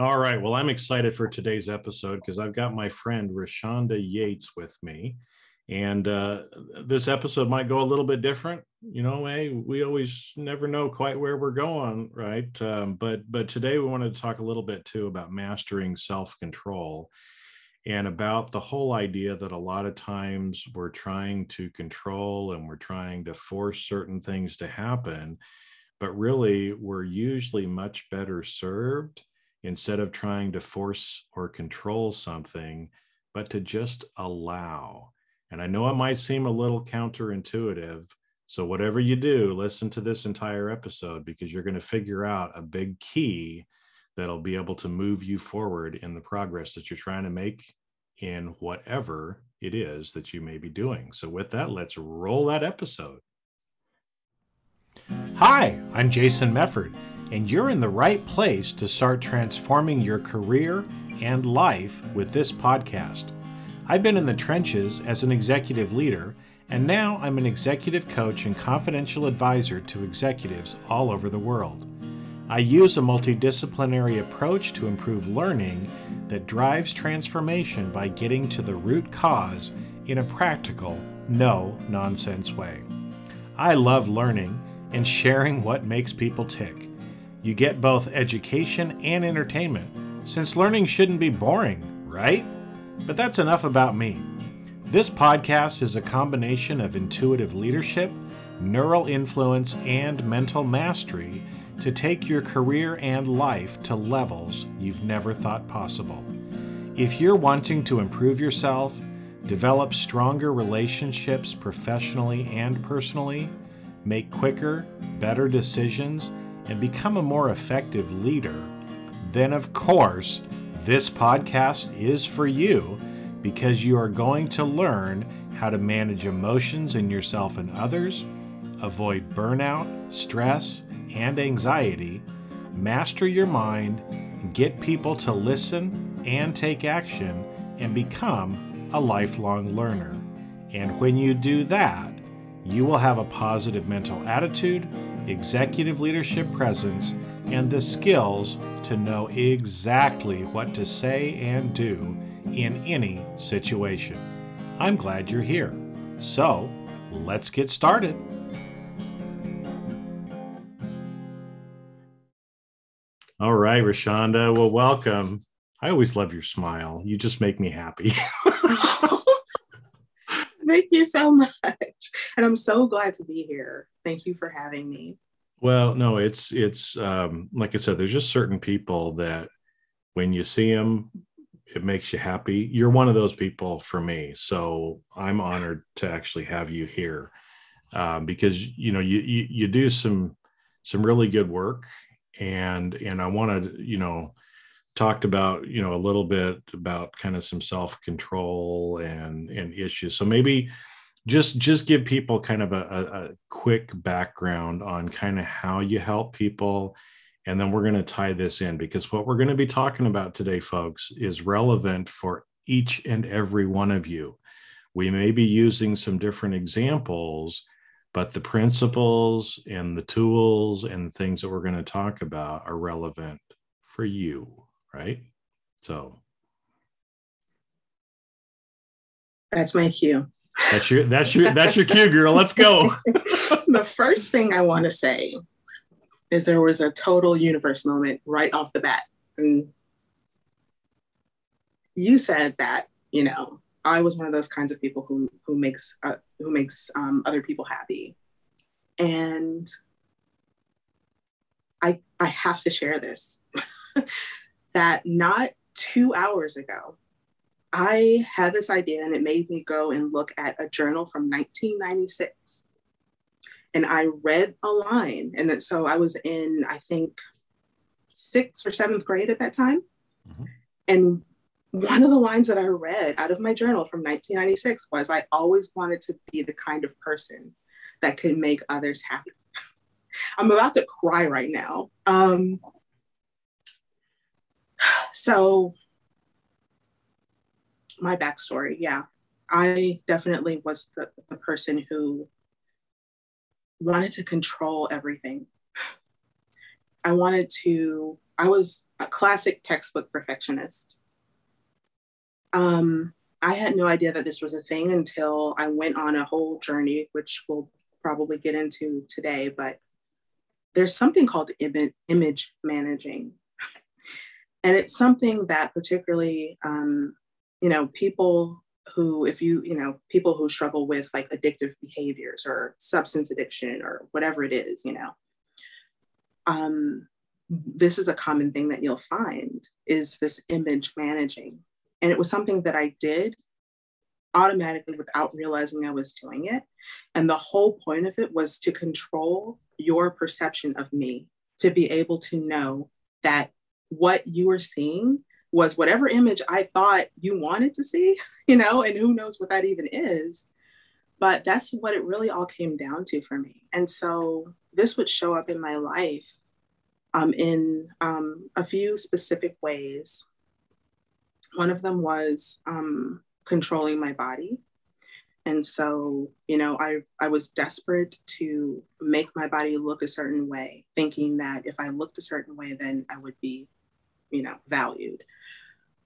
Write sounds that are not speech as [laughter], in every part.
All right. Well, I'm excited for today's episode because I've got my friend Rashonda Yates with me. And uh, this episode might go a little bit different. You know, hey, we always never know quite where we're going, right? Um, but but today we wanted to talk a little bit too about mastering self-control and about the whole idea that a lot of times we're trying to control and we're trying to force certain things to happen, but really we're usually much better served instead of trying to force or control something, but to just allow. And I know it might seem a little counterintuitive. So, whatever you do, listen to this entire episode because you're going to figure out a big key that'll be able to move you forward in the progress that you're trying to make in whatever it is that you may be doing. So, with that, let's roll that episode. Hi, I'm Jason Mefford and you're in the right place to start transforming your career and life with this podcast. I've been in the trenches as an executive leader, and now I'm an executive coach and confidential advisor to executives all over the world. I use a multidisciplinary approach to improve learning that drives transformation by getting to the root cause in a practical, no nonsense way. I love learning and sharing what makes people tick. You get both education and entertainment, since learning shouldn't be boring, right? But that's enough about me. This podcast is a combination of intuitive leadership, neural influence, and mental mastery to take your career and life to levels you've never thought possible. If you're wanting to improve yourself, develop stronger relationships professionally and personally, make quicker, better decisions, and become a more effective leader, then of course, this podcast is for you because you are going to learn how to manage emotions in yourself and others, avoid burnout, stress, and anxiety, master your mind, get people to listen and take action, and become a lifelong learner. And when you do that, you will have a positive mental attitude executive leadership presence, and the skills to know exactly what to say and do in any situation. I'm glad you're here. So, let's get started. All right, Rashonda. Well, welcome. I always love your smile. You just make me happy. [laughs] [laughs] Thank you so much. And I'm so glad to be here. Thank you for having me. Well, no, it's it's um, like I said, there's just certain people that when you see them, it makes you happy. You're one of those people for me, so I'm honored to actually have you here um, because you know you, you you do some some really good work, and and I want to you know talked about you know a little bit about kind of some self control and and issues. So maybe just just give people kind of a, a, a quick background on kind of how you help people. And then we're going to tie this in because what we're going to be talking about today folks is relevant for each and every one of you. We may be using some different examples but the principles and the tools and things that we're going to talk about are relevant for you right? So. That's my cue that's your that's your that's your cue, girl. Let's go. [laughs] the first thing I want to say is there was a total universe moment right off the bat. And you said that, you know, I was one of those kinds of people who who makes uh, who makes um, other people happy, and I I have to share this [laughs] that not two hours ago I had this idea and it made me go and look at a journal from 1996. And I read a line. And then, so I was in, I think, sixth or seventh grade at that time. Mm-hmm. And one of the lines that I read out of my journal from 1996 was I always wanted to be the kind of person that could make others happy. [laughs] I'm about to cry right now. Um, [sighs] so my backstory, yeah, I definitely was the, the person who wanted to control everything. I wanted to I was a classic textbook perfectionist. Um, I had no idea that this was a thing until I went on a whole journey, which we'll probably get into today. But there's something called Im- image managing. [laughs] and it's something that particularly, um, you know, people who, if you, you know, people who struggle with like addictive behaviors or substance addiction or whatever it is, you know, um, this is a common thing that you'll find is this image managing and it was something that I did automatically without realizing I was doing it. And the whole point of it was to control your perception of me, to be able to know that what you are seeing was whatever image I thought you wanted to see, [laughs] you know, and who knows what that even is. But that's what it really all came down to for me. And so this would show up in my life um, in um, a few specific ways. One of them was um, controlling my body. And so, you know, I, I was desperate to make my body look a certain way, thinking that if I looked a certain way, then I would be, you know, valued.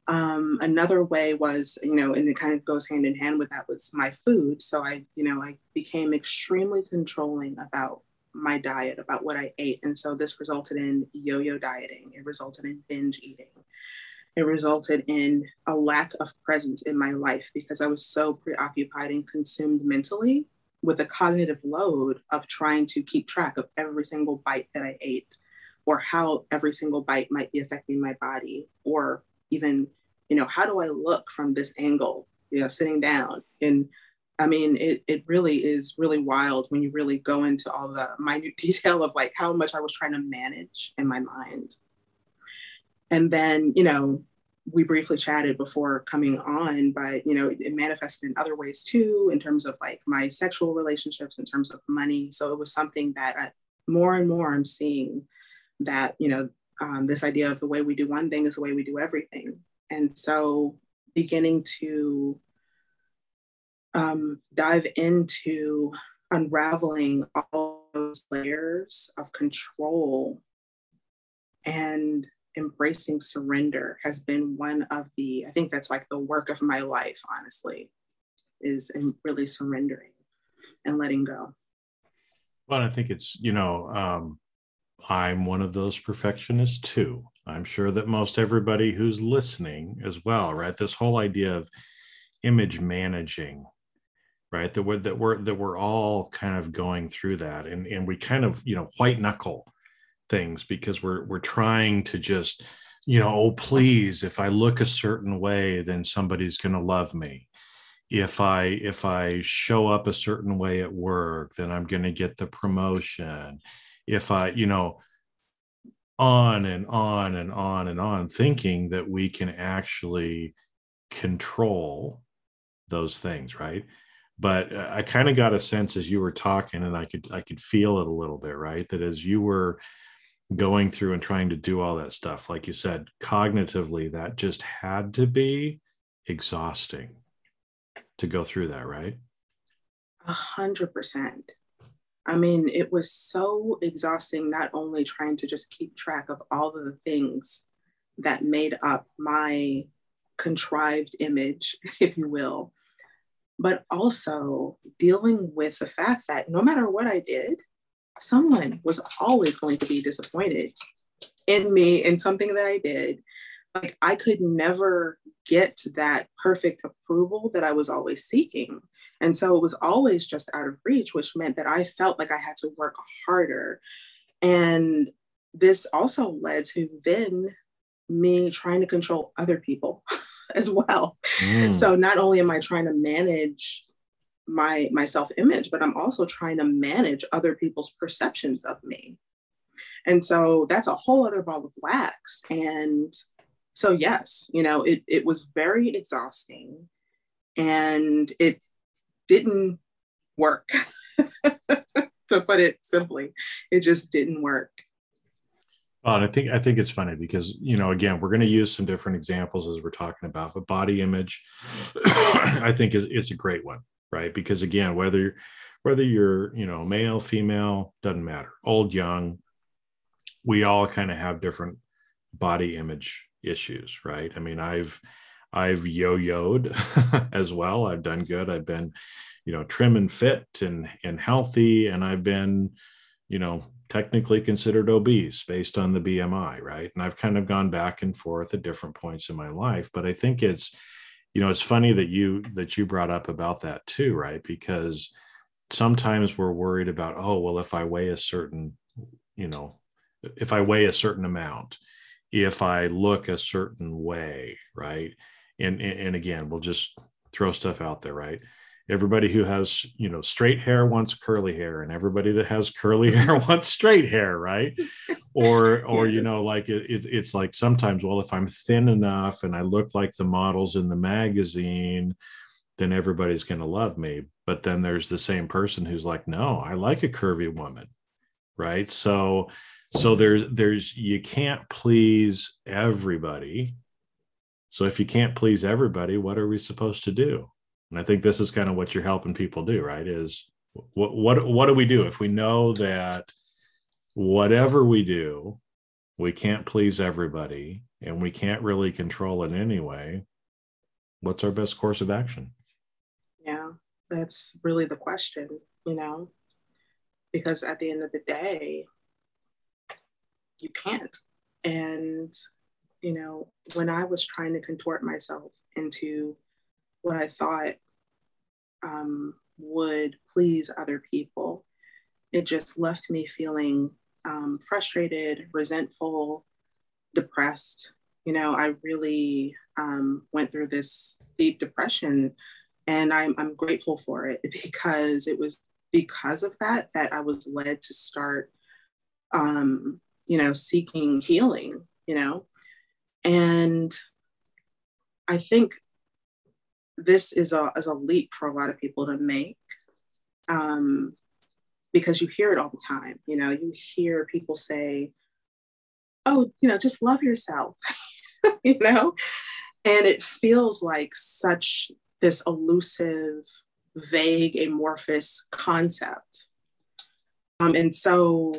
Um, another way was, you know, and it kind of goes hand in hand with that was my food. So I, you know, I became extremely controlling about my diet, about what I ate. And so this resulted in yo yo dieting, it resulted in binge eating it resulted in a lack of presence in my life because I was so preoccupied and consumed mentally with a cognitive load of trying to keep track of every single bite that I ate or how every single bite might be affecting my body or even you know how do I look from this angle you know sitting down? And I mean it it really is really wild when you really go into all the minute [laughs] detail of like how much I was trying to manage in my mind. And then you know we briefly chatted before coming on but you know it, it, manifested in other ways too in terms of like my sexual relationships in terms of money. So it was something that I, more and more i'm seeing that you know um, this idea of the way we do one thing is the way we do everything and so beginning to um, dive into unraveling all those layers of control and embracing surrender has been one of the, I think that's like the work of my life, honestly, is in really surrendering and letting go. Well, I think it's, you know, um, I'm one of those perfectionists too. I'm sure that most everybody who's listening as well, right? This whole idea of image managing, right? That we're that we're that we're all kind of going through that, and and we kind of you know white knuckle things because we're we're trying to just you know oh please if i look a certain way then somebody's going to love me if i if i show up a certain way at work then i'm going to get the promotion if i you know on and on and on and on thinking that we can actually control those things right? But uh, i kind of got a sense as you were talking and i could i could feel it a little bit right? That as you were going through and trying to do all that stuff like you said cognitively that just had to be exhausting to go through that right? A hundred percent i mean it was so exhausting not only trying to just keep track of all of the things that made up my contrived image [laughs] if you will but also dealing with the fact that no matter what i did someone was always going to be disappointed in me in something that I did. Like I could never get that perfect approval that I was always seeking. And so it was always just out of reach, which meant that I felt like I had to work harder. And this also led to then me trying to control other people [laughs] as well. Mm. So not only am I trying to manage my my self-image but i'm also trying to manage other people's perceptions of me and so that's a whole other ball of wax and so yes you know it, it was very exhausting and it didn't work [laughs] to put it simply. It just didn't work. Well, and I think I think it's funny because you know again we're going to use some different examples as we're talking about, but body image, [clears throat] I think is is a great one right? Because again, whether whether you're you know male, female, doesn't matter, old, young, we all kind of have different body image issues, right? I mean, I've I've yo-yoed [laughs] as well. I've done good. I've been, you know, trim and fit and and healthy, and I've been, you know, technically considered obese based on the BMI, right? And I've kind of gone back and forth at different points in my life, but I think it's, you know, it's funny that you that you brought up about that too, right? Because sometimes we're worried about, oh, well, if I weigh a certain, you know, if I weigh a certain amount, if I look a certain way, right? And and, again, we'll just throw stuff out there, right? everybody who has you know straight hair wants curly hair and everybody that has curly [laughs] hair wants straight hair right or [laughs] or yes. you know like it, it, it's like sometimes well if i'm thin enough and i look like the models in the magazine then everybody's going to love me but then there's the same person who's like no i like a curvy woman right so so there's there's you can't please everybody so if you can't please everybody what are we supposed to do and I think this is kind of what you're helping people do, right? Is what what what do we do if we know that whatever we do, we can't please everybody and we can't really control it anyway? What's our best course of action? Yeah, that's really the question, you know, because at the end of the day, you can't. And, you know, when I was trying to contort myself into what I thought um, would please other people. It just left me feeling um, frustrated, resentful, depressed. You know, I really um, went through this deep depression, and I'm, I'm grateful for it [laughs] because it was because of that that I was led to start, um, you know, seeking healing. You know, and I think this is a, is a leap for a lot of people to make um, because you hear it all the time. You know, you hear people say, oh, you know, just love yourself, [laughs] you know? And it feels like such this elusive, vague, amorphous concept. Um, and so,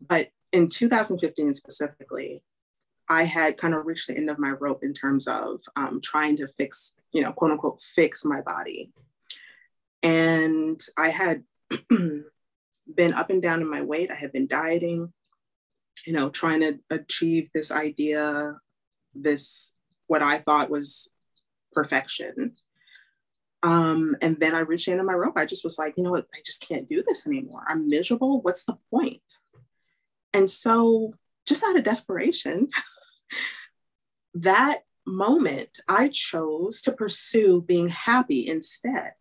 but in 2015 specifically, I had kind of reached the end of my rope in terms of um, trying to fix, you know, quote unquote, fix my body. And I had [clears throat] been up and down in my weight. I had been dieting, you know, trying to achieve this idea, this, what I thought was perfection. Um, and then I reached the end of my rope. I just was like, you know what? I just can't do this anymore. I'm miserable. What's the point? And so, just out of desperation, [laughs] that moment, I chose to pursue being happy instead.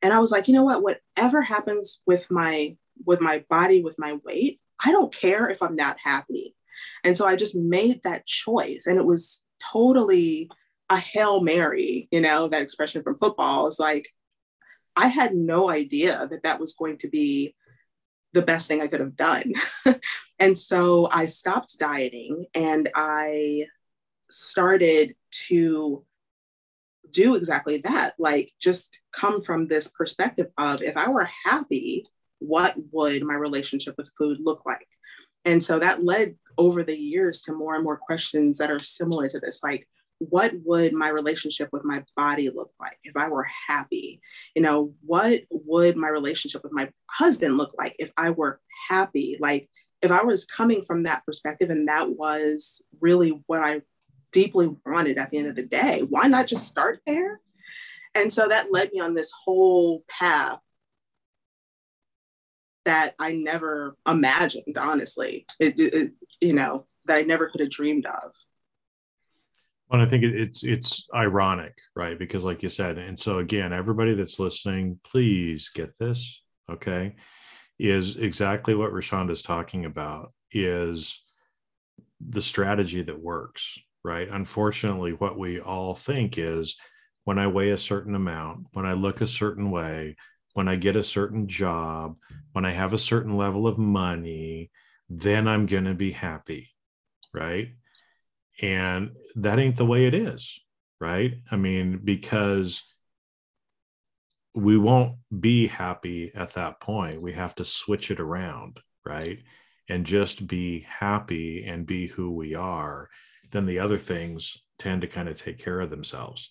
And I was like, you know what? Whatever happens with my with my body, with my weight, I don't care if I'm not happy. And so I just made that choice. And it was totally a Hail Mary, you know, that expression from football is like, I had no idea that that was going to be the best thing I could have done. [laughs] and so I stopped dieting and I started to do exactly that like just come from this perspective of if i were happy what would my relationship with food look like and so that led over the years to more and more questions that are similar to this like what would my relationship with my body look like if i were happy you know what would my relationship with my husband look like if i were happy like if i was coming from that perspective and that was really what i deeply wanted at the end of the day. Why not just start there? And so that led me on this whole path that I never imagined, honestly, it, it, you know, that I never could have dreamed of. Well, I think it's it's ironic, right? Because, like you said, and so again, everybody that's listening, please get this, okay? Is exactly what Rashonda is talking about is the strategy that works, right? Unfortunately, what we all think is when I weigh a certain amount, when I look a certain way, when I get a certain job, when I have a certain level of money, then I'm going to be happy, right? And that ain't the way it is, right? I mean, because we won't be happy at that point. We have to switch it around, right? and just be happy and be who we are, then the other things tend to kind of take care of themselves.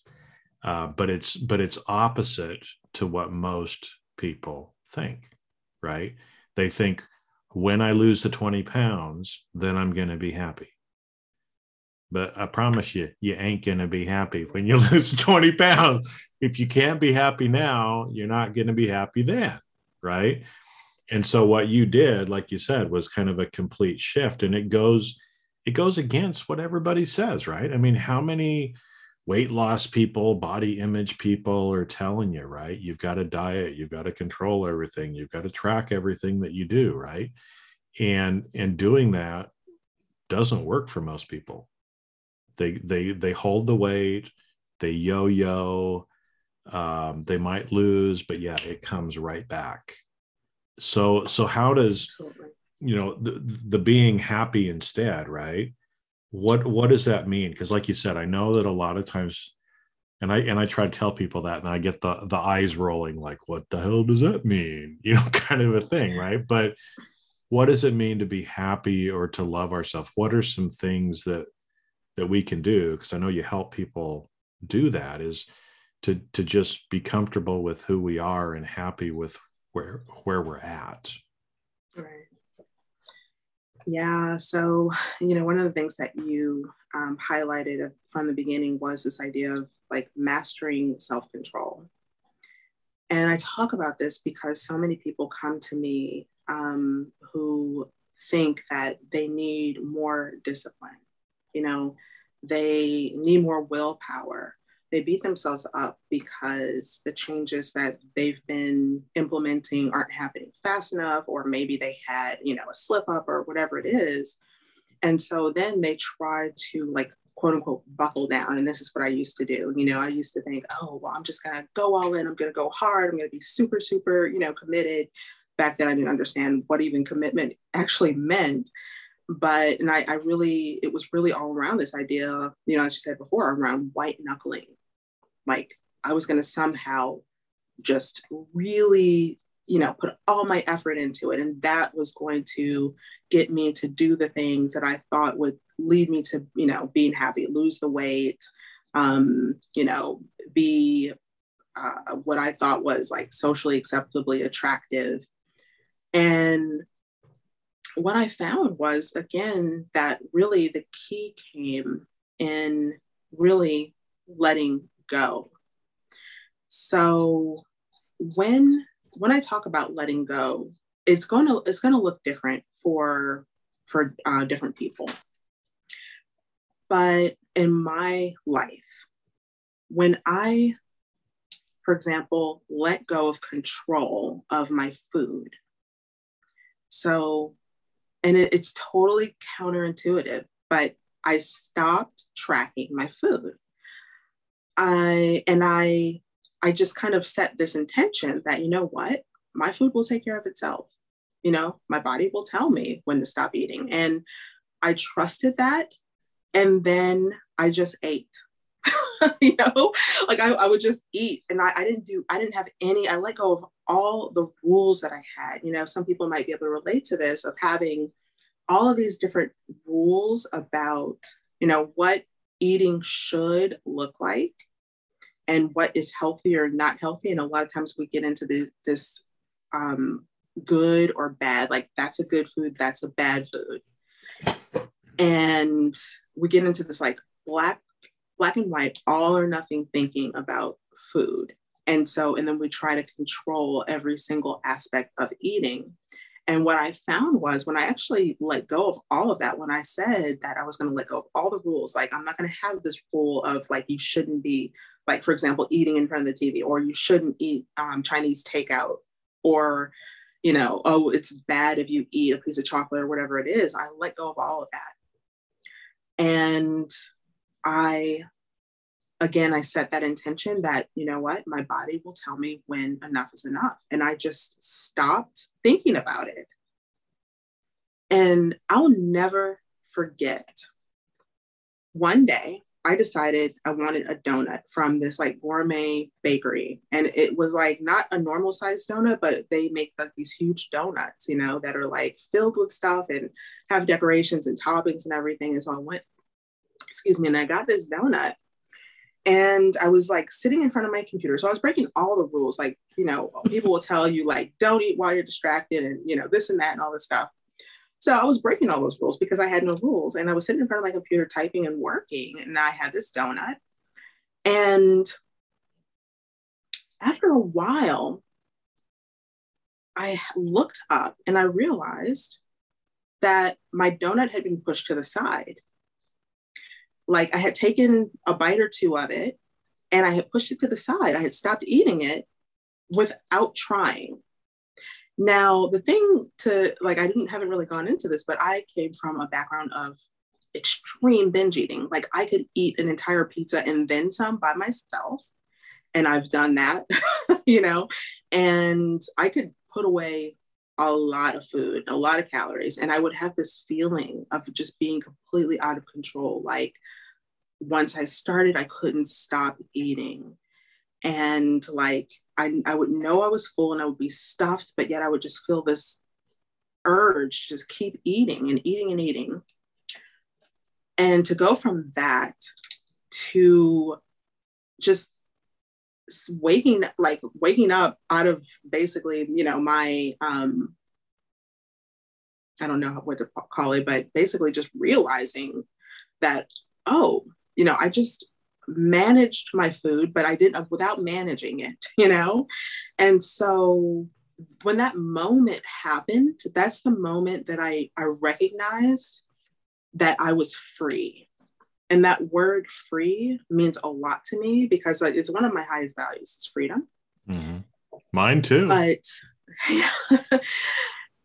Uh, but it's but it's opposite to what most people think, right? They think when I lose the 20 pounds, then I'm going to be happy. But I promise you, you ain't going to be happy when you [laughs] lose 20 pounds. If you can't be happy now, you're not going to be happy then. Right. And so what you did, like you said, was kind of a complete shift. And it goes, it goes against what everybody says, right? I mean, how many weight loss people, body image people are telling you, right? You've got to diet, you've got to control everything, you've got to track everything that you do, right? And and doing that doesn't work for most people they they they hold the weight they yo-yo um, they might lose but yeah it comes right back. So so how does Absolutely. you know the, the being happy instead right? What what does that mean? Because like you said i know that a lot of times and i and i try to tell people that and i get the the eyes rolling like what the hell does that mean? [laughs] You know kind of a thing right? But what does it mean to be happy or to love ourselves? What are some things that that we can do because i know you help people do that is to to just be comfortable with who we are and happy with where where we're at. Right. Yeah so you know one of the things that you um, highlighted from the beginning was this idea of like mastering self-control. And i talk about this because so many people come to me um, who think that they need more discipline you know, they need more willpower. They beat themselves up because the changes that they've been implementing aren't happening fast enough, or maybe they had, you know, a slip up or whatever it is. And so then they try to like quote unquote buckle down. And this is what I used to do. You know, I used to think, oh, well, I'm just going to go all in. I'm going to go hard. I'm going to be super, super, you know, committed. Back then, I didn't understand what even commitment actually meant but and I, I really it was really all around this idea you know as you said before around white knuckling. Like i was going to somehow just really you know put all my effort into it and that was going to get me to do the things that i thought would lead me to you know being happy lose the weight um you know be uh, what i thought was like socially acceptably attractive. And what I found was again that really the key came in really letting go. So when when I talk about letting go, it's going to it's going to look different for for uh, different people. But in my life, when I, for example, let go of control of my food, so and it, it's totally counterintuitive, but I stopped tracking my food. I and I I just kind of set this intention that you know what, my food will take care of itself. You know, my body will tell me when to stop eating. And I trusted that. And then I just ate. [laughs] you know, like I, I would just eat and I, I didn't do, I didn't have any, I let go of all the rules that I had. You know, some people might be able to relate to this of having all of these different rules about, you know, what eating should look like and what is healthy or not healthy. And a lot of times we get into this, this um, good or bad, like that's a good food, that's a bad food. And we get into this like black, black and white, all or nothing thinking about food. And so, and then we try to control every single aspect of eating. And what I found was when I actually let go of all of that, when I said that I was going to let go of all the rules, like I'm not going to have this rule of like you shouldn't be, like for example, eating in front of the TV, or you shouldn't eat um, Chinese takeout, or you know, oh, it's bad if you eat a piece of chocolate or whatever it is. I let go of all of that, and I again, I set that intention that, you know what, my body will tell me when enough is enough. And I just stopped thinking about it. And I'll never forget one day I decided I wanted a donut from this like gourmet bakery. And it was like not a normal sized donut, but they make like these huge donuts, you know, that are like filled with stuff and have decorations and toppings and everything. And so I went, excuse me, and I got this donut. And I was like sitting in front of my computer. So I was breaking all the rules. Like, you know, people will tell you, like, don't eat while you're distracted and, you know, this and that and all this stuff. So I was breaking all those rules because I had no rules. And I was sitting in front of my computer typing and working, and I had this donut. And after a while, I looked up and I realized that my donut had been pushed to the side. Like I had taken a bite or two of it and I had pushed it to the side. I had stopped eating it without trying. Now, the thing to like, I didn't haven't really gone into this, but I came from a background of extreme binge eating. Like, I could eat an entire pizza and then some by myself. And I've done that, [laughs] you know, and I could put away a lot of food, a lot of calories. And I would have this feeling of just being completely out of control. Like, once I started, I couldn't stop eating. And like, I, I would know I was full and I would be stuffed, but yet I would just feel this urge to just keep eating and eating and eating. And to go from that to just waking like waking up out of basically you know my um i don't know what to call it but basically just realizing that oh you know i just managed my food, but I didn't without managing it, [laughs] you know? And so when that moment happened, that's the moment that I, I recognized that I was free. And that word free means a lot to me because it's one of my highest values is freedom. Mm-hmm. Mine too. But [laughs]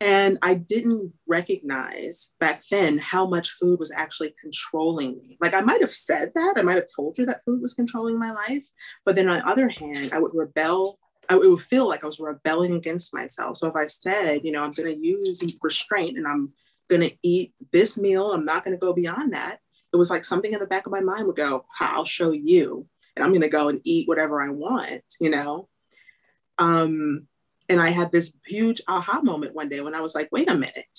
And I didn't recognize back then how much food was actually controlling me. Like I might have said that, I might have told you that food was controlling my life. But then on the other hand, I would rebel. I, it would feel like I was rebelling against myself. So if I said, you know, I'm going to use restraint and I'm going to eat this meal, I'm not going to go beyond that. It was like something in the back of my mind would go, I'll show you. And I'm going to go and eat whatever I want, you know? Um, and I had this huge aha moment one day when I was like, wait a minute,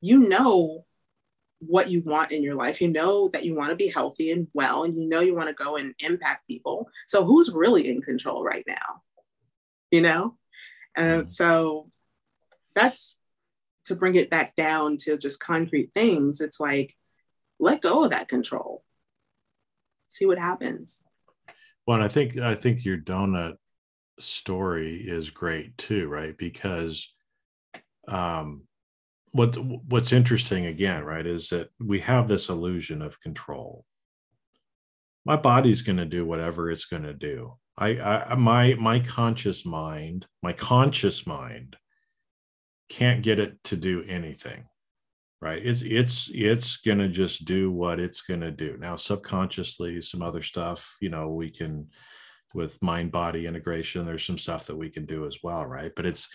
you know what you want in your life. You know that you want to be healthy and well, and you know you want to go and impact people. So who's really in control right now? You know? And mm-hmm. so that's to bring it back down to just concrete things. It's like, let go of that control. See what happens. Well, I think I think your donut story is great too, right? Because um, what what's interesting again, right, is that we have this illusion of control. My body's going to do whatever it's going to do. I, I my my conscious mind, my conscious mind, can't get it to do anything right it's it's it's going to just do what it's going to do now subconsciously some other stuff you know we can with mind body integration there's some stuff that we can do as well right? But it's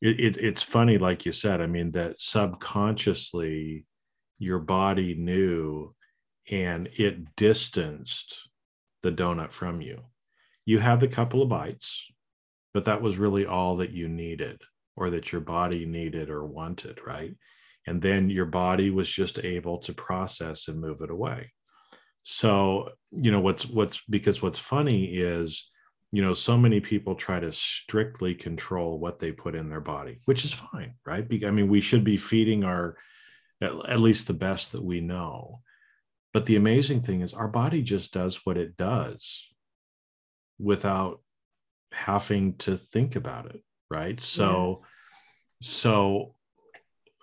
it, it, it's funny like you said i mean that subconsciously your body knew and it distanced the donut from you. You had the couple of bites but that was really all that you needed or that your body needed or wanted right? And then your body was just able to process and move it away. So you know what's what's because what's funny is you know so many people try to strictly control what they put in their body which is fine right? I mean we should be feeding our at least the best that we know. But the amazing thing is our body just does what it does without having to think about it right? So yes. so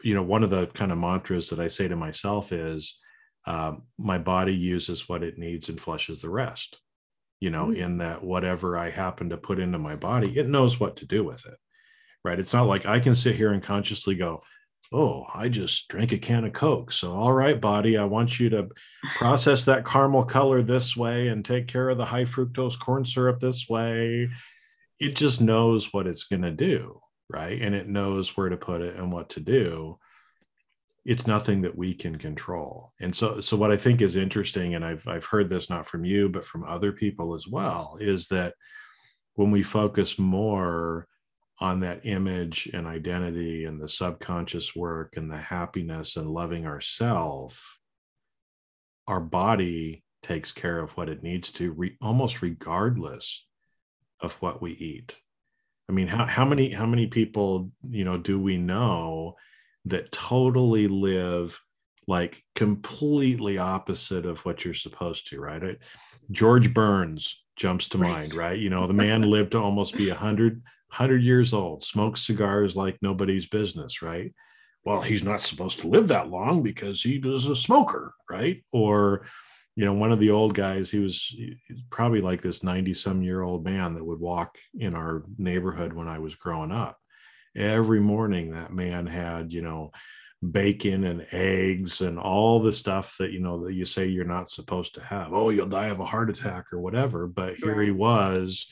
you know one of the kind of mantras that i say to myself is um, my body uses what it needs and flushes the rest you know mm-hmm. in that whatever i happen to put into my body it knows what to do with it right? It's not like i can sit here and consciously go oh i just drank a can of coke so all right body i want you to process that caramel color this way and take care of the high fructose corn syrup this way. It just knows what it's going to do right? And it knows where to put it and what to do it's nothing that we can control. And so so what i think is interesting and i've i've heard this not from you but from other people as well is that when we focus more on that image and identity and the subconscious work and the happiness and loving ourself our body takes care of what it needs to re- almost regardless of what we eat. I mean how, how many how many people you know do we know that totally live like completely opposite of what you're supposed to right? George Burns jumps to right. mind right? You know the [laughs] man lived to almost be 100 100 years old smokes cigars like nobody's business right? Well he's not supposed to live that long because he was a smoker right? Or you know one of the old guys he was probably like this 90 some year old man that would walk in our neighborhood when i was growing up every morning that man had you know bacon and eggs and all the stuff that you know that you say you're not supposed to have. Oh you'll die of a heart attack or whatever. But here right. he was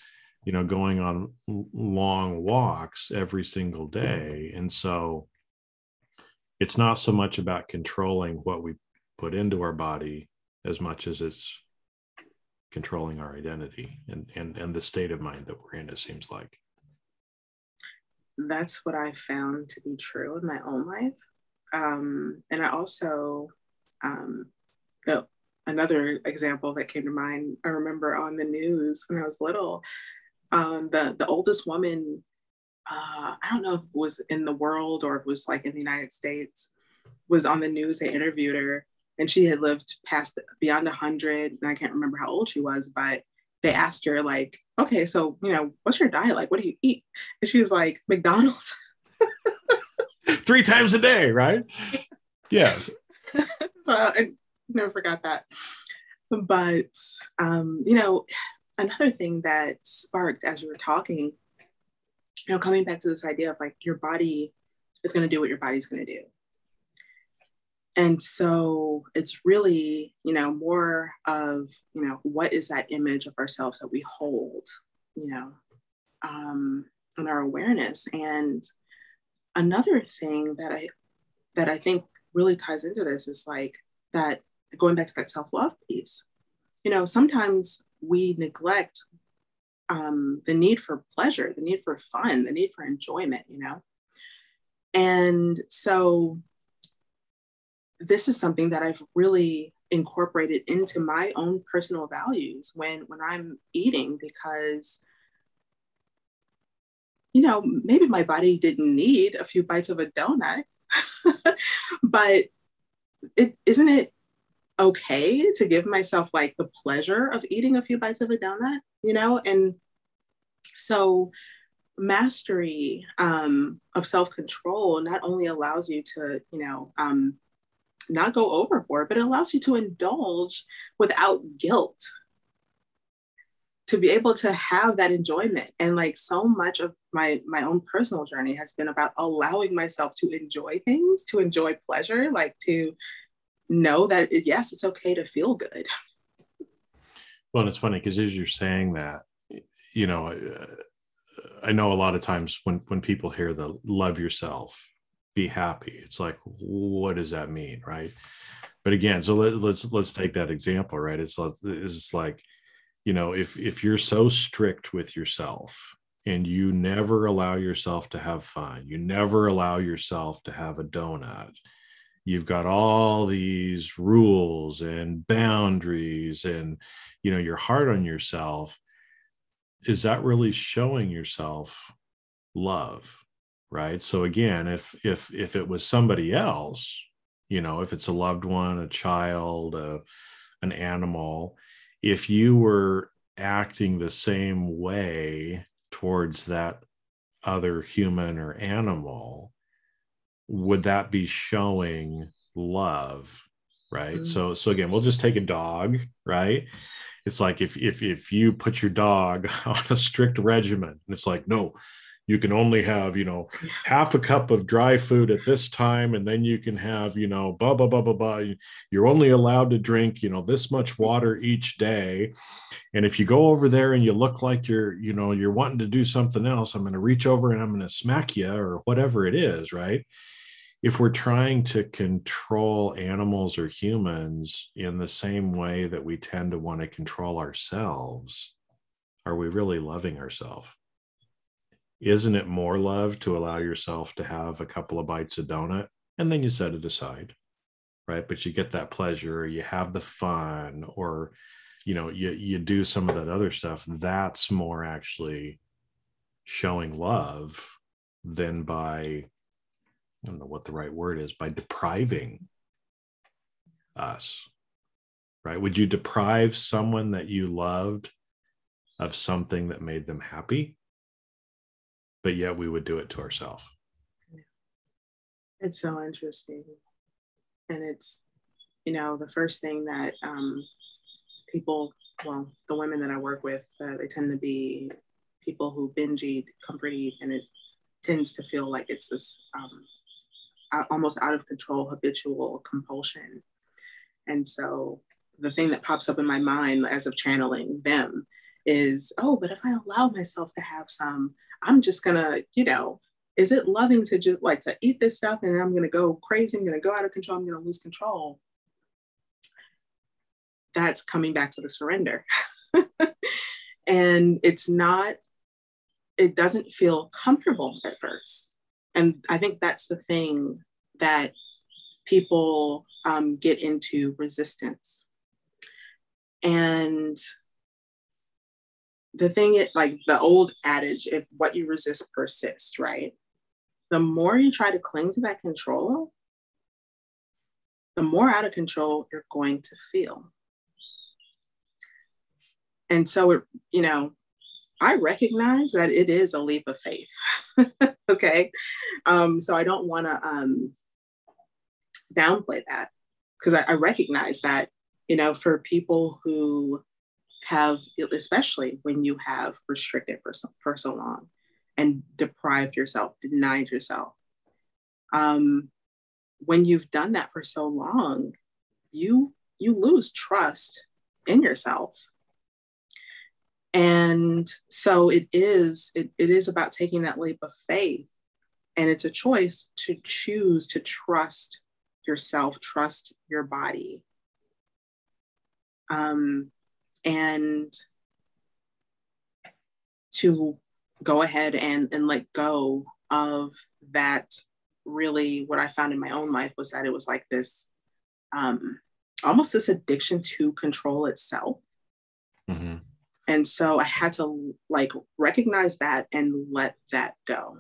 you know going on long walks every single day. And so it's not so much about controlling what we put into our body as much as it's controlling our identity and and and the state of mind that we're in it seems like that's what I found to be true in my own life. Um, and I also, um, oh, another example that came to mind, I remember on the news when I was little, um, the, the oldest woman, uh, I don't know if it was in the world or if it was like in the United States, was on the news. They interviewed her and she had lived past beyond 100. And I can't remember how old she was, but they asked her like, okay, so you know, what's your diet like? What do you eat? And she was like, McDonald's. [laughs] Three times a day, right? Yeah. [laughs] so I never forgot that. But um, you know, another thing that sparked as you were talking, you know, coming back to this idea of like your body is going to do what your body's going to do and so it's really you know more of you know what is that image of ourselves that we hold you know um in our awareness? And another thing that i that i think really ties into this is like that going back to that self-love piece you know sometimes we neglect um, the need for pleasure the need for fun the need for enjoyment you know? And so this is something that I've really incorporated into my own personal values when when I'm eating because you know maybe my body didn't need a few bites of a donut [laughs] but it isn't it okay to give myself like the pleasure of eating a few bites of a donut you know? And so mastery um, of self-control not only allows you to you know um, not go overboard, but it allows you to indulge without guilt. To be able to have that enjoyment. And like so much of my my own personal journey has been about allowing myself to enjoy things, to enjoy pleasure, like to know that yes, it's okay to feel good. Well, and it's funny because as you're saying that, you know, uh, I know a lot of times when when people hear the love yourself, be happy. It's like what does that mean right? But again so let, us let's, let's take that example right? It's it's like you know if if you're so strict with yourself and you never allow yourself to have fun you never allow yourself to have a donut you've got all these rules and boundaries and you know you're hard on yourself is that really showing yourself love right? So again if if if it was somebody else you know if it's a loved one a child a, an animal if you were acting the same way towards that other human or animal would that be showing love right? Mm-hmm. so so again we'll just take a dog right? It's like if if if you put your dog [laughs] on a strict regimen it's like no you can only have you know half a cup of dry food at this time and then you can have you know blah blah blah blah blah you're only allowed to drink you know this much mm-hmm. water each day. And if you go over there and you look like you're you know you're wanting to do something else i'm going to reach over and i'm going to smack you or whatever it is right? If we're trying to control animals or humans in the same way that we tend to want to control ourselves, are we really loving ourselves? Isn't it more love to allow yourself to have a couple of bites of donut and then you set it aside? Right. But you get that pleasure, you have the fun, or you know, you you do some of that other stuff. That's more actually showing love than by I don't know what the right word is, by depriving us. Right. Would you deprive someone that you loved of something that made them happy? But yet we would do it to ourselves. It's so interesting. And it's, you know, the first thing that um, people, well, the women that I work with, uh, they tend to be people who binge eat, comfort eat, and it tends to feel like it's this um, almost out of control habitual compulsion. And so the thing that pops up in my mind as of channeling them is, oh, but if I allow myself to have some, I'm just gonna, you know, is it loving to just like to eat this stuff and I'm gonna go crazy, I'm gonna go out of control, I'm gonna lose control? That's coming back to the surrender. [laughs] and it's not, it doesn't feel comfortable at first. And I think that's the thing that people um, get into resistance. And the thing is like the old adage if what you resist persists right? The more you try to cling to that control the more out of control you're going to feel. And so it you know i recognize that it is a leap of faith [laughs] okay? Um, so i don't want to um, downplay that because I, I recognize that you know for people who have, especially when you have restricted for so, for so long and deprived yourself, denied yourself. Um, when you've done that for so long, you you lose trust in yourself. And so it is, it, it is about taking that leap of faith. And it's a choice to choose to trust yourself, trust your body. Um, and to go ahead and, and let go of that really what i found in my own life was that it was like this um, almost this addiction to control itself mm-hmm. and so i had to like recognize that and let that go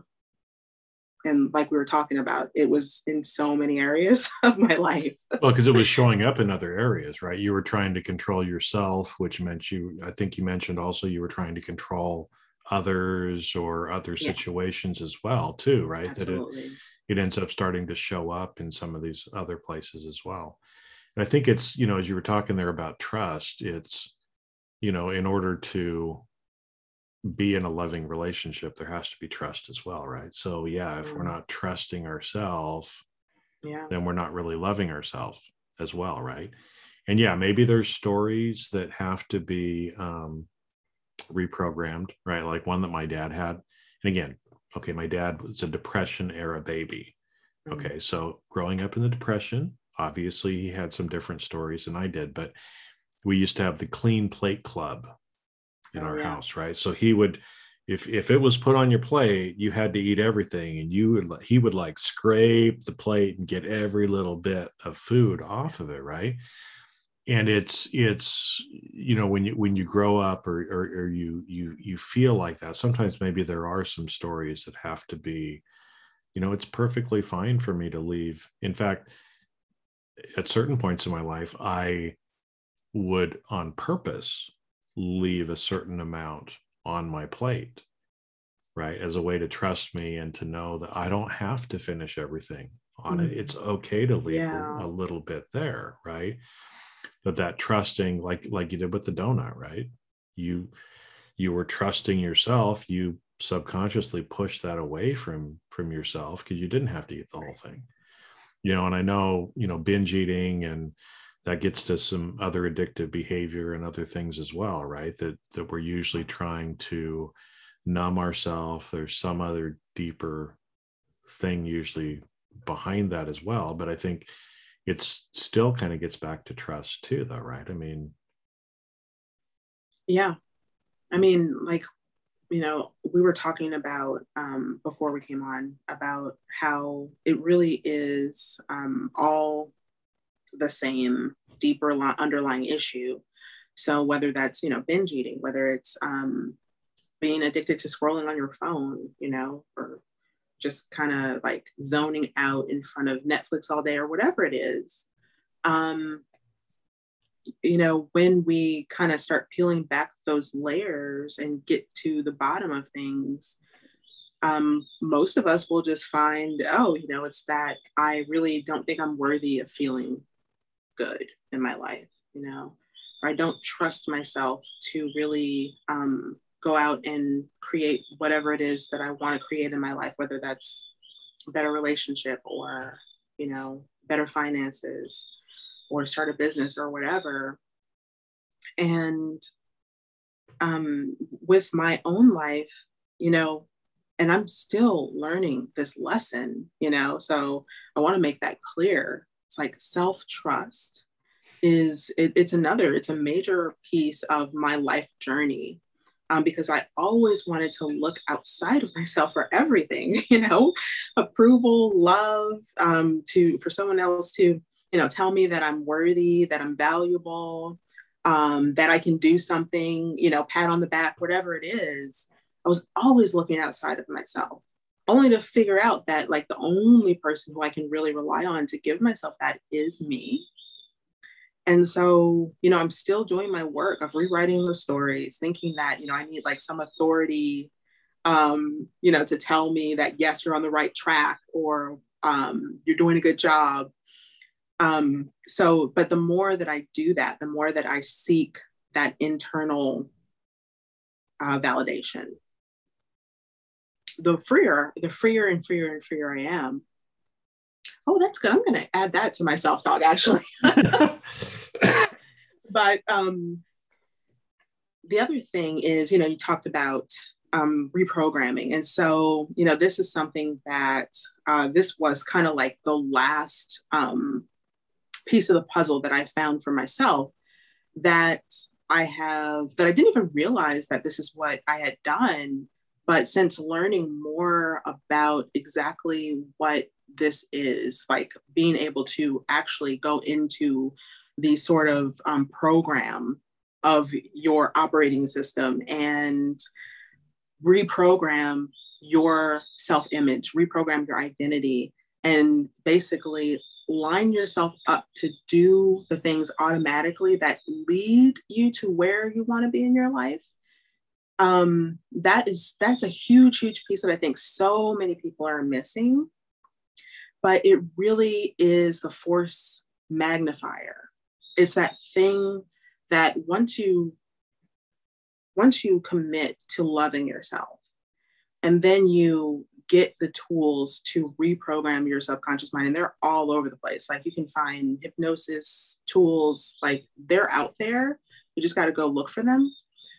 and like we were talking about it was in so many areas [laughs] of my life well because it was showing up in other areas right you were trying to control yourself which meant you i think you mentioned also you were trying to control others or other yeah. situations as well too right Absolutely. that it, it ends up starting to show up in some of these other places as well and i think it's you know as you were talking there about trust it's you know in order to be in a loving relationship, there has to be trust as well, right? So, yeah, if we're mm. not trusting ourselves, yeah. then we're not really loving ourselves as well, right? And yeah, maybe there's stories that have to be um, reprogrammed, right? Like one that my dad had. And again, okay, my dad was a depression era baby. Mm. Okay, so growing up in the depression, obviously he had some different stories than I did, but we used to have the clean plate club in oh, our yeah. house, right? So he would, if if it was put on your plate, you had to eat everything, and you would he would like scrape the plate and get every little bit of food off of it, right? And it's it's you know when you when you grow up or, or or you you you feel like that. Sometimes maybe there are some stories that have to be, you know, it's perfectly fine for me to leave. In fact, at certain points in my life, I would on purpose leave a certain amount on my plate, right? As a way to trust me and to know that I don't have to finish everything on mm-hmm. it. It's okay to leave yeah. a, a little bit there, right? But that trusting, like like you did with the donut, right? You you were trusting yourself. You subconsciously pushed that away from from yourself because you didn't have to eat the whole thing you know and i know you know binge eating and that gets to some other addictive behavior and other things as well right? That that we're usually trying to numb ourselves there's some other deeper thing usually behind that as well. But i think it's still kind of gets back to trust too though right? I mean yeah. I mean like you know we were talking about um, before we came on about how it really is um, all the same deeper underlying issue so whether that's you know binge eating whether it's um, being addicted to scrolling on your phone you know or just kind of like zoning out in front of Netflix all day or whatever it is. Um, you know, when we kind of start peeling back those layers and get to the bottom of things, um, most of us will just find, oh, you know, it's that I really don't think I'm worthy of feeling good in my life, you know, or I don't trust myself to really um, go out and create whatever it is that I want to create in my life, whether that's a better relationship or, you know, better finances or start a business or whatever. And um, with my own life, you know, and I'm still learning this lesson, you know, so I want to make that clear. It's like self trust is it, it's another it's a major piece of my life journey um, because I always wanted to look outside of [laughs] myself for everything, [laughs] you know, approval, love, um, to for someone else to, you know, tell me that I'm worthy, that I'm valuable, um, that I can do something, you know, pat on the back, whatever it is. I was always looking outside of myself, only to figure out that like the only person who I can really rely on to give myself that is me. And so, you know, I'm still doing my work of rewriting the stories, thinking that, you know, I need like some authority, um, you know, to tell me that, yes, you're on the right track or um, you're doing a good job. Um, so, but the more that I do that, the more that I seek that internal uh, validation, the freer, the freer and freer and freer I am. Oh, that's good. I'm going to add that to my self talk actually. [laughs] [laughs] but um, the other thing is, you know, you talked about um, reprogramming. And so, you know, this is something that uh, this was kind of like the last um, piece of the puzzle that I found for myself that I have, that I didn't even realize that this is what I had done. But since learning more about exactly what this is, like being able to actually go into the sort of um, program of your operating system and reprogram your self image, reprogram your identity, and basically line yourself up to do the things automatically that lead you to where you want to be in your life. Um, that is that's a huge, huge piece that I think so many people are missing. But it really is the force magnifier. It's that thing that once you once you commit to loving yourself and then you get the tools to reprogram your subconscious mind and they're all over the place. Like you can find hypnosis tools like they're out there. You just got to go look for them.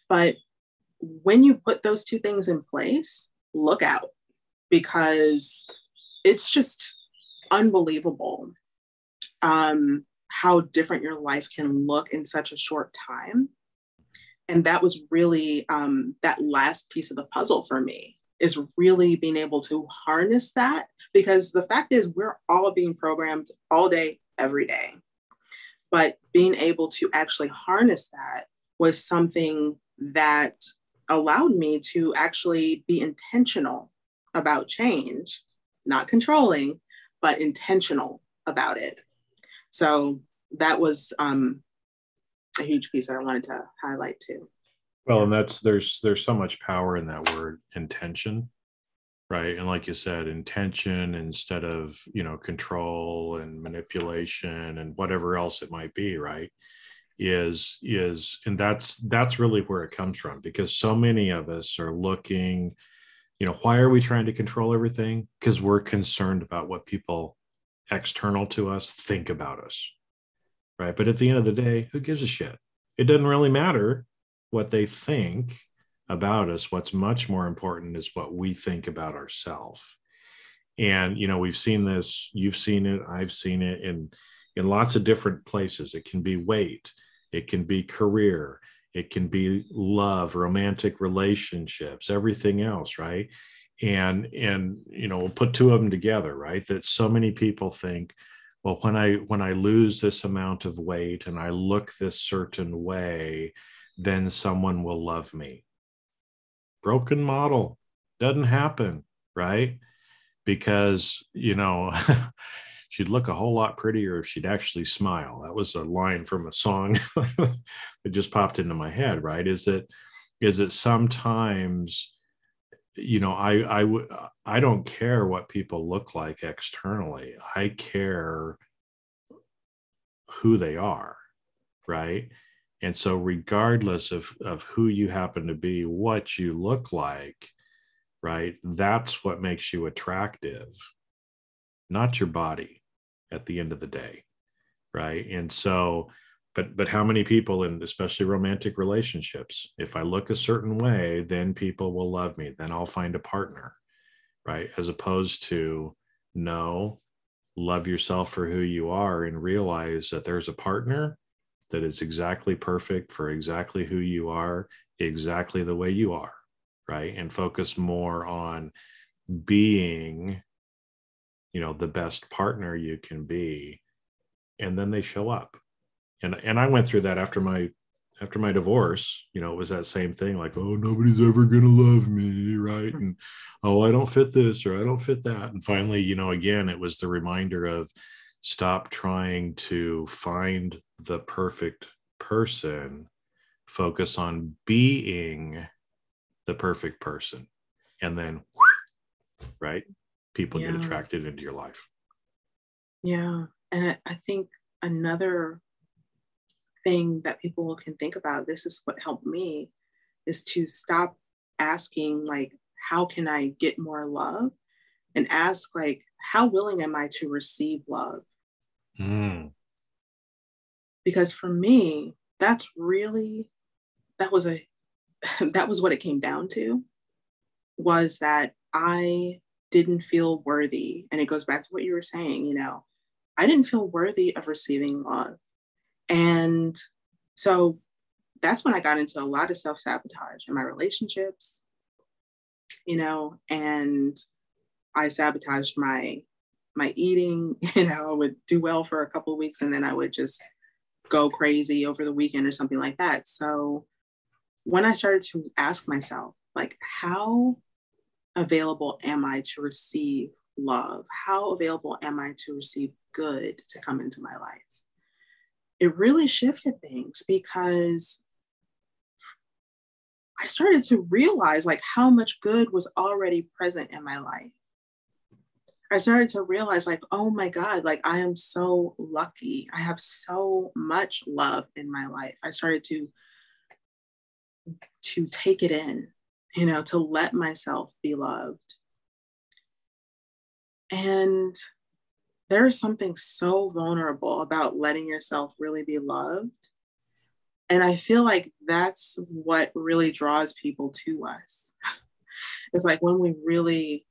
But when you put those two things in place look out because it's just unbelievable um, how different your life can look in such a short time. And that was really um, that last piece of the puzzle for me is really being able to harness that because the fact is we're all being programmed all day, every day. But being able to actually harness that was something that allowed me to actually be intentional about change, not controlling, but intentional about it. So that was um, a huge piece that I wanted to highlight too. Well, and that's there's there's so much power in that word intention, right? And like you said, intention instead of you know control and manipulation and whatever else it might be, right? Is is and that's that's really where it comes from because so many of us are looking, you know, why are we trying to control everything? Because we're concerned about what people external to us think about us right? But at the end of the day who gives a shit? It doesn't really matter what they think about us. What's much more important is what we think about ourselves and you know we've seen this you've seen it i've seen it in in lots of different places. It can be weight it can be career. It can be love romantic relationships everything else right? And and you know we'll put two of them together right? That so many people think well when i when i lose this amount of weight and i look this certain way then someone will love me. Broken model. Doesn't happen right? Because you know [laughs] she'd look a whole lot prettier if she'd actually smile. That was a line from a song [laughs] that just popped into my head, right? Is that is that sometimes you know I I would I don't care what people look like externally. I care who they are, right? And so regardless of of who you happen to be, what you look like, right? That's what makes you attractive, not your body at the end of the day right? And so but but how many people in especially romantic relationships if i look a certain way then people will love me then i'll find a partner right? As opposed to no love yourself for who you are and realize that there's a partner that is exactly perfect for exactly who you are exactly the way you are right? And focus more on being you know the best partner you can be and then they show up. And and i went through that after my after my divorce you know it was that same thing like oh nobody's ever going to love me right? Hmm. And oh i don't fit this or i don't fit that. And finally you know again it was the reminder of stop trying to find the perfect person. Focus on being the perfect person. And then [laughs] right people yeah. get attracted into your life. Yeah. And I think another thing that people can think about, this is what helped me, is to stop asking, like, how can I get more love? And ask, like, how willing am I to receive love? Mm. Because for me, that's really, that was a, [laughs] that was what it came down to was that I didn't feel worthy. And it goes back to what you were saying, you know, I didn't feel worthy of receiving love. And so that's when I got into a lot of self sabotage in my relationships, you know, and I sabotaged my my eating, [laughs] you know, I would do well for a couple weeks and then I would just go crazy over the weekend or something like that. So when I started to ask myself, like, how available am I to receive love? How available am I to receive good to come into my life? It really shifted things because I started to realize like how much good was already present in my life. I started to realize like, oh my God, like I am so lucky. I have so much love in my life. I started to to take it in you know, to let myself be loved. And there is something so vulnerable about letting yourself really be loved. And I feel like that's what really draws people to us. [laughs] it's like when we really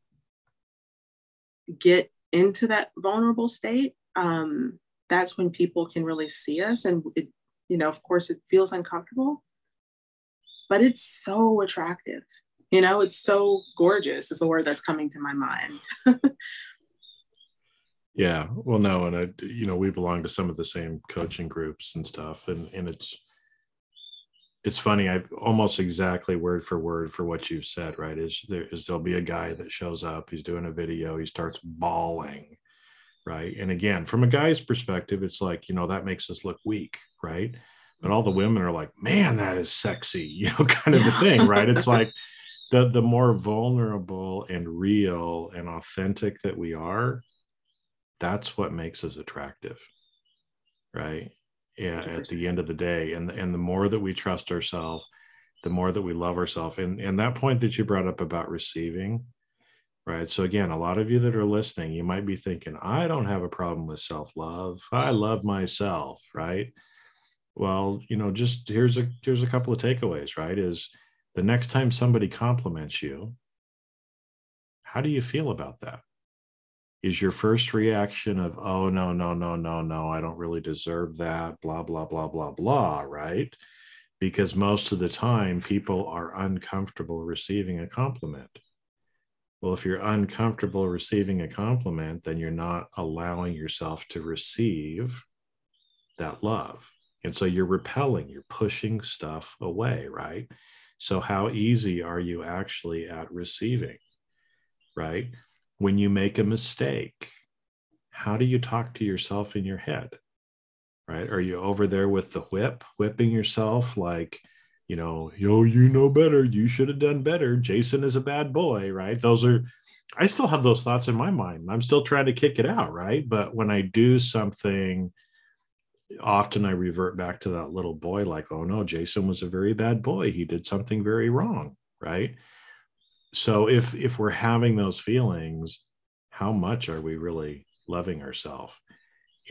get into that vulnerable state, um, that's when people can really see us. And it, you know, of course, it feels uncomfortable, but it's so attractive. You know, it's so gorgeous, is the word that's coming to my mind. [laughs] yeah. Well, no. And, I, you know, we belong to some of the same coaching groups and stuff. And, and it's, it's funny. I almost exactly word for word for what you've said, right? Is there is there'll be a guy that shows up, he's doing a video, he starts bawling, right? And again, from a guy's perspective, it's like, you know, that makes us look weak, right? But all the women are like, man, that is sexy, [laughs] you know, kind of a thing, right? It's [laughs] like the the more vulnerable and real and authentic that we are, that's what makes us attractive, right? Yeah, at the end of the day, and and the more that we trust ourselves, the more that we love ourselves, and and that point that you brought up about receiving, right? So again, a lot of you that are listening, you might be thinking, I don't have a problem with self love. I love myself, right? Well you know just here's a here's a couple of takeaways right is the next time somebody compliments you how do you feel about that is your first reaction of, oh, no, no, no, no, no, I don't really deserve that, blah, blah, blah, blah, blah, right? Because most of the time people are uncomfortable receiving a compliment. Well, if you're uncomfortable receiving a compliment, then you're not allowing yourself to receive that love. And so you're repelling, you're pushing stuff away, right? So, how easy are you actually at receiving, right? When you make a mistake, how do you talk to yourself in your head, right? Are you over there with the whip, whipping yourself like, you know, yo, you know better. You should have done better. Jason is a bad boy, right? Those are, I still have those thoughts in my mind. I'm still trying to kick it out, right? But when I do something, often I revert back to that little boy, like, oh no, Jason was a very bad boy. He did something very wrong, right? So if if we're having those feelings, how much are we really loving ourselves?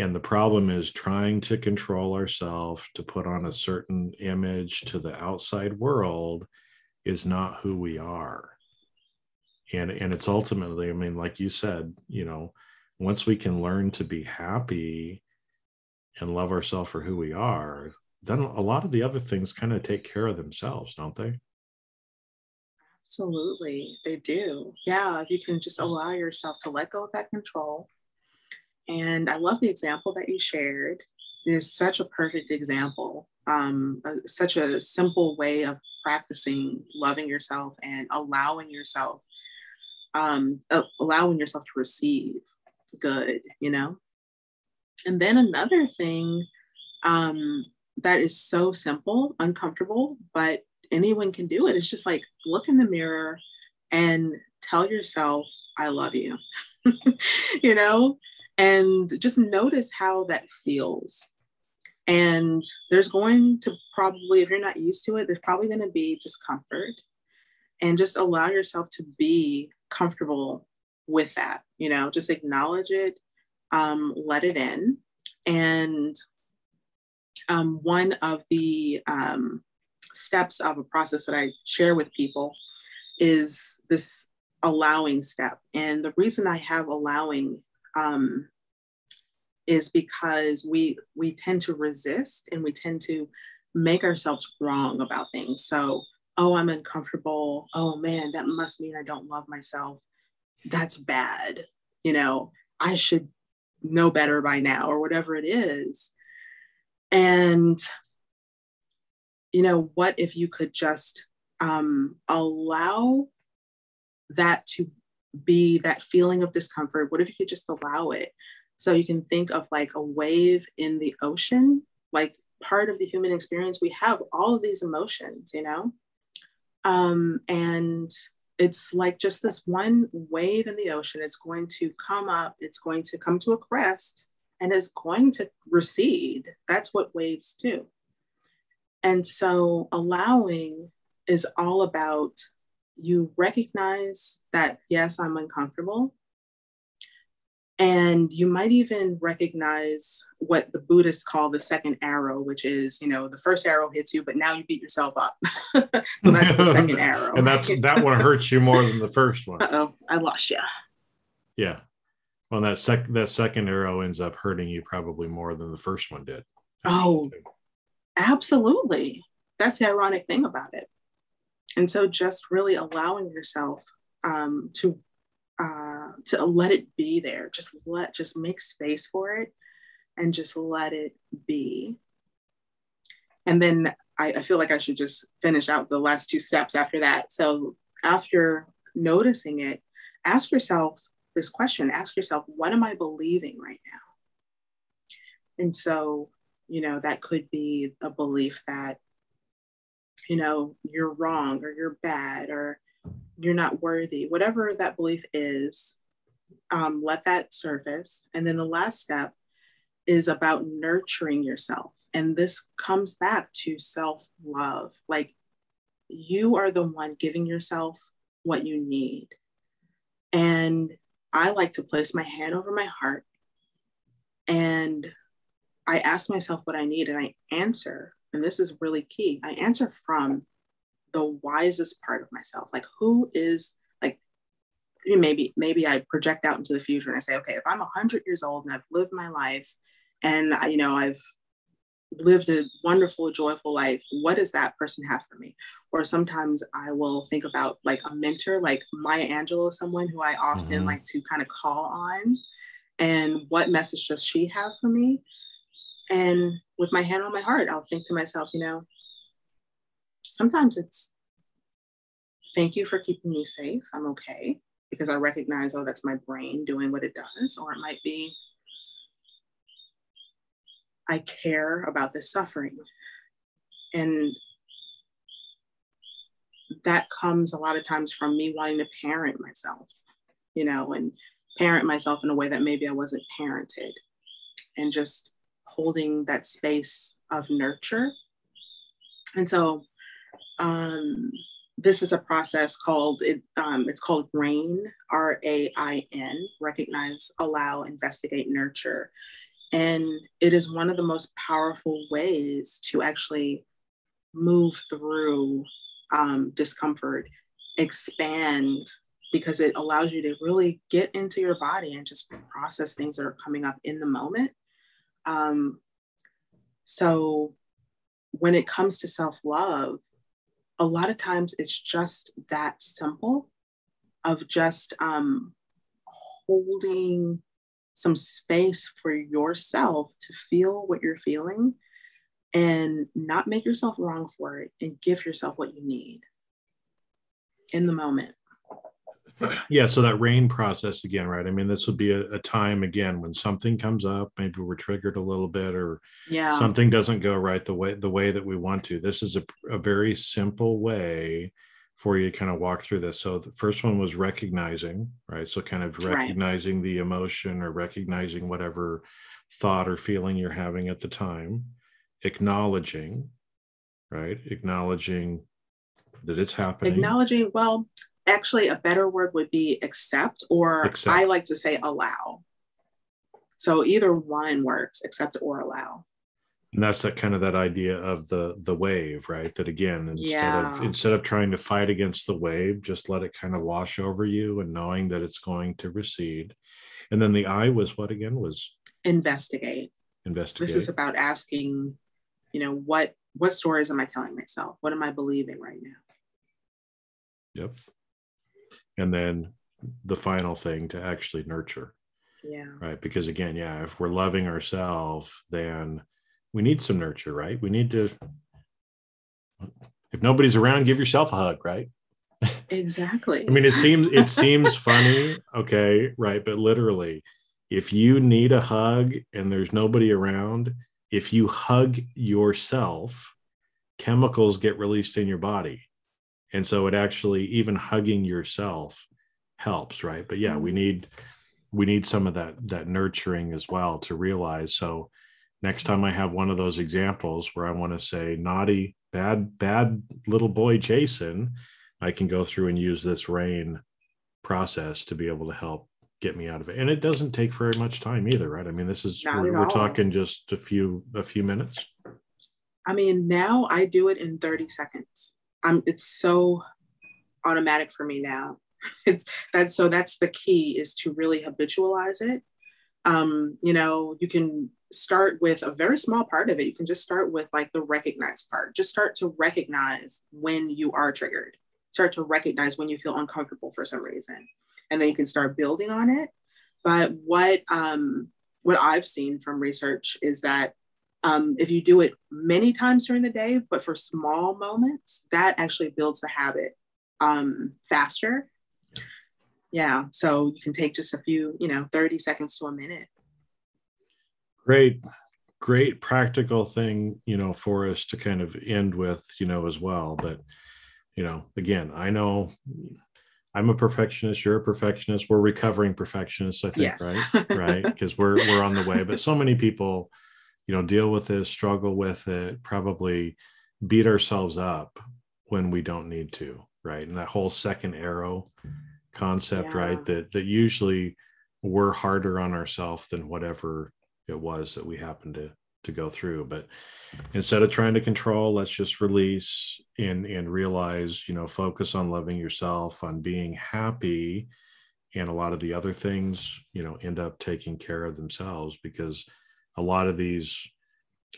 And the problem is trying to control ourselves to put on a certain image to the outside world is not who we are. And and it's ultimately, I mean, like you said, you know, once we can learn to be happy and love ourselves for who we are, then a lot of the other things kind of take care of themselves, don't they? Absolutely, they do. Yeah, if you can just allow yourself to let go of that control. And I love the example that you shared. It is such a perfect example, um, uh, such a simple way of practicing loving yourself and allowing yourself, um, uh, allowing yourself to receive good, you know? And then another thing um, that is so simple, uncomfortable, but anyone can do it. It's just like look in the mirror and tell yourself, I love you, [laughs] you know, and just notice how that feels. And there's going to probably, if you're not used to it, there's probably going to be discomfort. And just allow yourself to be comfortable with that, you know, just acknowledge it um, let it in. And um, one of the um, steps of a process that I share with people is this allowing step. And the reason I have allowing um, is because we we tend to resist and we tend to make ourselves wrong about things. So, oh, I'm uncomfortable. Oh man, that must mean I don't love myself. That's bad. You know, I should know better by now or whatever it is. And you know what if you could just um, allow that to be that feeling of discomfort? What if you could just allow it so you can think of like a wave in the ocean? Like part of the human experience we have all of these emotions you know? Um, and it's like just this one wave in the ocean. It's going to come up, it's going to come to a crest, and it's going to recede. That's what waves do. And so allowing is all about you recognize that, yes, I'm uncomfortable. And you might even recognize what the Buddhists call the second arrow, which is, you know, the first arrow hits you, but now you beat yourself up. [laughs] so that's the second [laughs] arrow. and that's that one hurts you more than the first one. oh, I lost you. Yeah. Well, that sec that second arrow ends up hurting you probably more than the first one did. Oh, [laughs] absolutely. That's the ironic thing about it. And so just really allowing yourself um, to uh, to let it be there. Just let, just make space for it and just let it be. And then I, I feel like I should just finish out the last two steps after that. So after noticing it, ask yourself this question ask yourself, what am I believing right now? And so, you know, that could be a belief that, you know, you're wrong or you're bad or you're not worthy, whatever that belief is, um, let that surface. And then the last step is about nurturing yourself. And this comes back to self love. Like you are the one giving yourself what you need. And I like to place my hand over my heart and I ask myself what I need and I answer. And this is really key I answer from the wisest part of myself like who is like maybe maybe I project out into the future and I say, okay, if I'm 100 years old and I've lived my life and I, you know I've lived a wonderful, joyful life, what does that person have for me? Or sometimes I will think about like a mentor, like Maya Angelou, someone who I often mm-hmm. like to kind of call on. And what message does she have for me? And with my hand on my heart, I'll think to myself, you know, sometimes it's thank you for keeping me safe. I'm okay because I recognize, oh, that's my brain doing what it does. Or it might be, I care about this suffering. And that comes a lot of times from me wanting to parent myself, you know, and parent myself in a way that maybe I wasn't parented. And just holding that space of nurture. And so um, this is a process called it, um, it's called RAIN, R-A-I-N, recognize, allow, investigate, nurture. And it is one of the most powerful ways to actually move through um, discomfort, expand, because it allows you to really get into your body and just process things that are coming up in the moment. Um, so when it comes to self love, a lot of times it's just that simple of just um, holding some space for yourself to feel what you're feeling and not make yourself wrong for it and give yourself what you need in the moment yeah so that rain process again right? I mean this would be a, a, time again when something comes up maybe we're triggered a little bit or yeah. something doesn't go right the way the way that we want to. This is a, a very simple way for you to kind of walk through this. So the first one was recognizing right? So kind of recognizing right. the emotion or recognizing whatever thought or feeling you're having at the time. Acknowledging right? Acknowledging that it's happening. Acknowledging well actually a better word would be accept or accept. i like to say allow. So either one works accept or allow. And that's that kind of that idea of the the wave right? That again instead yeah. of instead of trying to fight against the wave just let it kind of wash over you and knowing that it's going to recede. And then the i was what again? Was investigate. Investigate this is about asking you know what what stories am i telling myself? What am i believing right now? Yep and then the final thing to actually nurture. Yeah. Right? Because again yeah if we're loving ourselves then we need some nurture right? We need to if nobody's around give yourself a hug right? Exactly. I mean it seems it [laughs] seems funny okay right but literally if you need a hug and there's nobody around if you hug yourself chemicals get released in your body and so it actually even hugging yourself helps right? But yeah we mm-hmm. need we need some of that that nurturing as well to realize. So next time i have one of those examples where i want to say naughty bad bad little boy jason i can go through and use this rain process to be able to help get me out of it. And it doesn't take very much time either right? I mean this is we're, we're talking just a few a few minutes. I mean now i do it in 30 seconds I'm it's so automatic for me now. [laughs] It's that's so that's the key is to really habitualize it. Um, you know, you can start with a very small part of it. You can just start with like the recognize part. Just start to recognize when you are triggered. Start to recognize when you feel uncomfortable for some reason. And then you can start building on it. But what um what I've seen from research is that um, if you do it many times during the day, but for small moments, that actually builds the habit um, faster. Yeah. So you can take just a few, you know, 30 seconds to a minute. Great, great practical thing, you know, for us to kind of end with, you know, as well. But, you know, again, I know I'm a perfectionist. You're a perfectionist. We're recovering perfectionists, I think, yes. right? right. Because we're we're on the way. But so many people you know deal with this struggle with it probably beat ourselves up when we don't need to right? And that whole second arrow concept yeah. right that that usually we're harder on ourselves than whatever it was that we happened to to go through. But instead of trying to control let's just release and and realize you know focus on loving yourself on being happy. And a lot of the other things you know end up taking care of themselves because a lot of these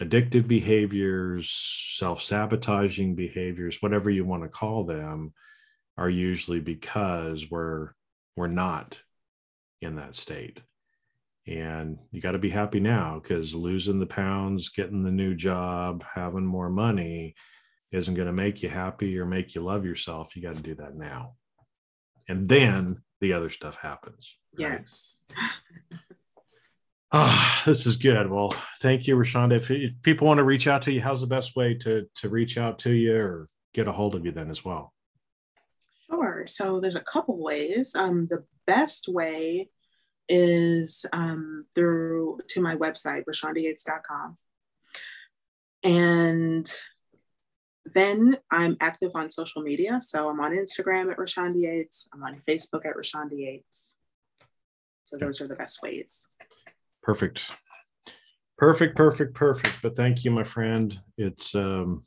addictive behaviors self-sabotaging behaviors whatever you want to call them are usually because we're we're not in that state. And you got to be happy now because losing the pounds getting the new job having more money isn't going to make you happy or make you love yourself. You got to do that now. And then the other stuff happens right? yes [laughs] oh, this is good. Well, thank you, Rashonda. If, if, people want to reach out to you, how's the best way to to reach out to you or get a hold of you then as well? Sure. So there's a couple ways. Um, the best way is um, through to my website, RashondaYates.com. And then I'm active on social media. So I'm on Instagram at Rashonda Yates. I'm on Facebook at Rashonda Yates. So those are the best ways. Perfect. Perfect, perfect, perfect. But thank you, my friend. It's um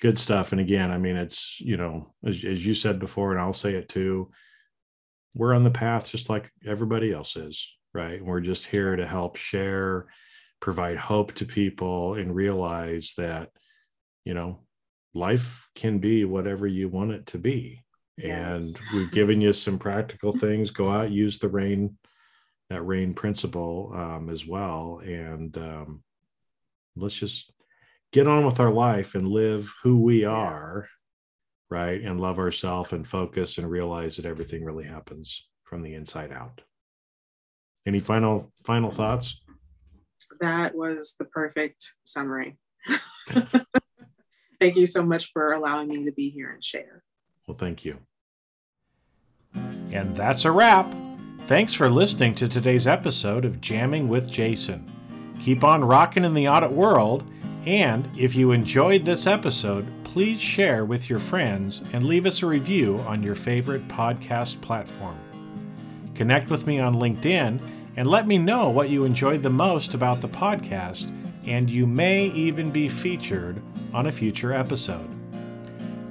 good stuff. And again, I mean, it's, you know, as, as you said before, and I'll say it too, we're on the path just like everybody else is, right? And we're just here to help share, provide hope to people, and realize that, you know, life can be whatever you want it to be. Yes. And we've given you some practical things. Go out, use the rain, that rain principle um, as well. And um, let's just get on with our life and live who we are right? And love ourselves and focus and realize that everything really happens from the inside out. Any final final thoughts? That was the perfect summary. [laughs] Thank you so much for allowing me to be here and share. Well thank you. And that's a wrap thanks for listening to today's episode of jamming with jason keep on rocking in the audit world and if you enjoyed this episode please share with your friends and leave us a review on your favorite podcast platform. Connect with me on LinkedIn and let me know what you enjoyed the most about the podcast, and you may even be featured on a future episode.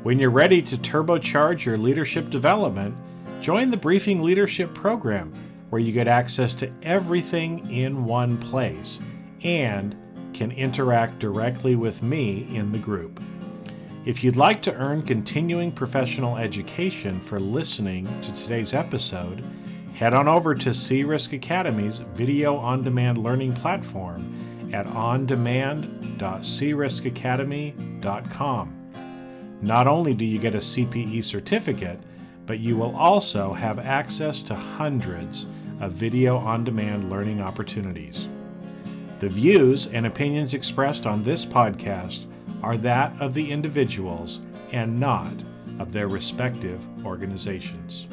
When you're ready to turbocharge your leadership development, join the Briefing Leadership Program, where you get access to everything in one place and can interact directly with me in the group. If you'd like to earn continuing professional education for listening to today's episode, head on over to Sea Risk Academy's video on demand learning platform at ondemand.criscacademy.com. Not only do you get a CPE certificate, but you will also have access to hundreds of video on demand learning opportunities. The views and opinions expressed on this podcast are that of the individuals and not of their respective organizations.